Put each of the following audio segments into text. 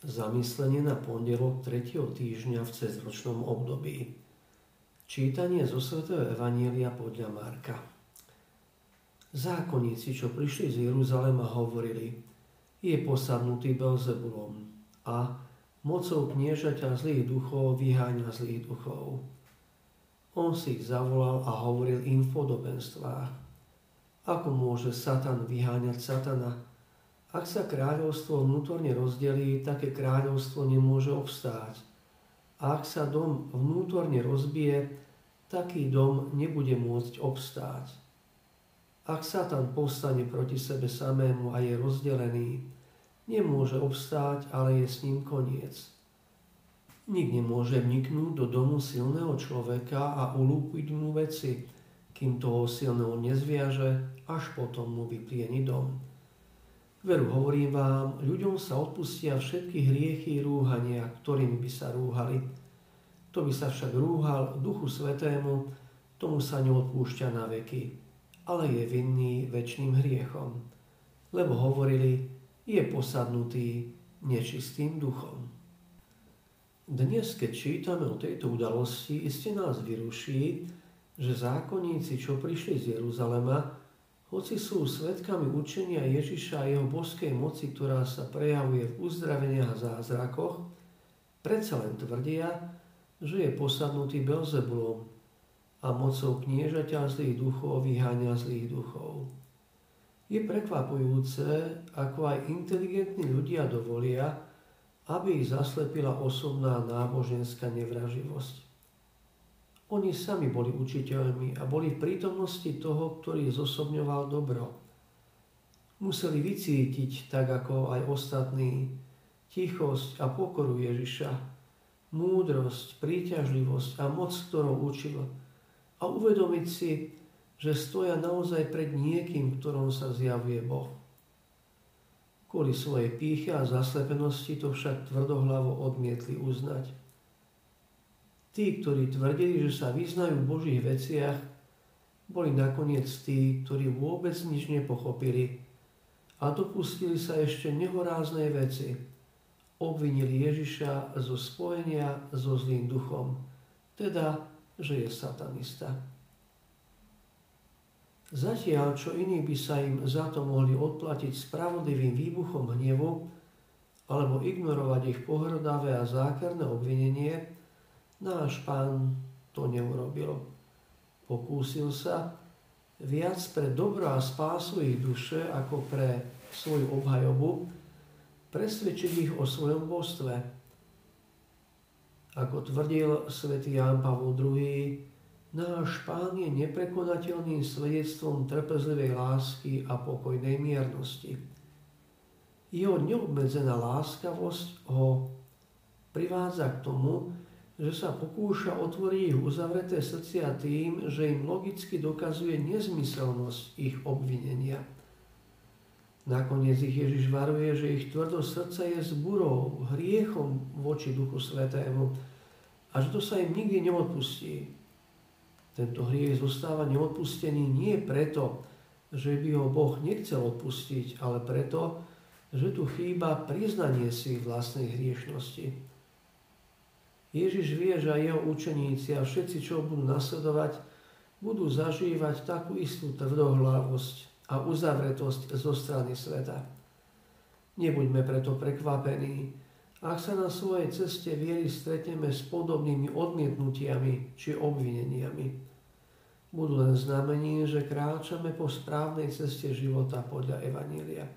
Zamyslenie na pondelok 3. týždňa v cezročnom období. Čítanie zo svätého Evanielia podľa Marka. Zákonníci, čo prišli z Jeruzalema, hovorili, je posadnutý Belzebulom a mocou kniežaťa zlých duchov vyháňa zlých duchov. On si ich zavolal a hovoril im v podobenstvách. Ako môže Satan vyháňať Satana? Ak sa kráľovstvo vnútorne rozdelí, také kráľovstvo nemôže obstáť. A ak sa dom vnútorne rozbije, taký dom nebude môcť obstáť. Ak Satan povstane proti sebe samému a je rozdelený, nemôže obstáť, ale je s ním koniec. Nik nemôže vniknúť do domu silného človeka a ulúpiť mu veci, kým toho silného nezviaže, až potom mu vyplieni dom. Veru hovorím vám, ľuďom sa odpustia všetky hriechy rúhania, ktorými by sa rúhali. To by sa však rúhal Duchu Svetému, tomu sa neodpúšťa na veky, ale je vinný väčšným hriechom. Lebo hovorili, je posadnutý nečistým duchom. Dnes, keď čítame o tejto udalosti, iste nás vyruší, že zákonníci, čo prišli z Jeruzalema, hoci sú svetkami učenia Ježiša a jeho božskej moci, ktorá sa prejavuje v uzdraveniach a zázrakoch, predsa len tvrdia, že je posadnutý Belzebulom a mocou kniežaťa zlých duchov vyháňa zlých duchov. Je prekvapujúce, ako aj inteligentní ľudia dovolia, aby ich zaslepila osobná náboženská nevraživosť. Oni sami boli učiteľmi a boli v prítomnosti toho, ktorý zosobňoval dobro. Museli vycítiť, tak ako aj ostatní, tichosť a pokoru Ježiša, múdrosť, príťažlivosť a moc, ktorou učil a uvedomiť si, že stoja naozaj pred niekým, ktorom sa zjavuje Boh. Kvôli svojej píche a zaslepenosti to však tvrdohlavo odmietli uznať. Tí, ktorí tvrdili, že sa vyznajú v Božích veciach, boli nakoniec tí, ktorí vôbec nič nepochopili a dopustili sa ešte nehoráznej veci. Obvinili Ježiša zo spojenia so zlým duchom, teda, že je satanista. Zatiaľ, čo iní by sa im za to mohli odplatiť spravodlivým výbuchom hnevu alebo ignorovať ich pohrdavé a zákerné obvinenie, Náš pán to neurobil. Pokúsil sa viac pre dobro a spásu ich duše ako pre svoju obhajobu, presvedčiť ich o svojom božstve. Ako tvrdil svätý Ján Pavol II, náš pán je neprekonateľným svedectvom trpezlivej lásky a pokojnej miernosti. Jeho neobmedzená láskavosť ho privádza k tomu, že sa pokúša otvoriť ich uzavreté srdcia tým, že im logicky dokazuje nezmyselnosť ich obvinenia. Nakoniec ich Ježiš varuje, že ich tvrdosť srdca je zburou, hriechom voči Duchu Svetému a že to sa im nikdy neodpustí. Tento hriech zostáva neodpustený nie preto, že by ho Boh nechcel odpustiť, ale preto, že tu chýba priznanie si vlastnej hriešnosti. Ježiš vie, že aj jeho učeníci a všetci, čo budú nasledovať, budú zažívať takú istú tvrdohlavosť a uzavretosť zo strany sveta. Nebuďme preto prekvapení, ak sa na svojej ceste viery stretneme s podobnými odmietnutiami či obvineniami. Budú len znamením, že kráčame po správnej ceste života podľa Evanília.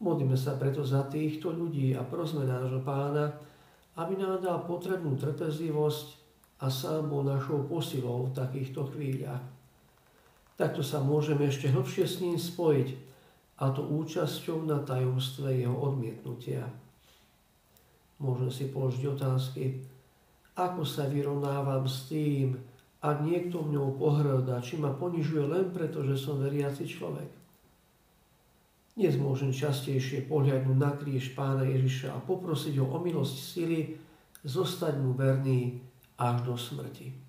Modlíme sa preto za týchto ľudí a prosme nášho pána, aby nám dal potrebnú trpezlivosť a sám bol našou posilou v takýchto chvíľach. Takto sa môžeme ešte hlbšie s ním spojiť, a to účasťou na tajomstve jeho odmietnutia. Môžem si položiť otázky, ako sa vyrovnávam s tým, ak niekto mňou pohrda, či ma ponižuje len preto, že som veriaci človek. Dnes môžem častejšie pohľadnúť na kríž pána Ježiša a poprosiť ho o milosť sily, zostať mu verný až do smrti.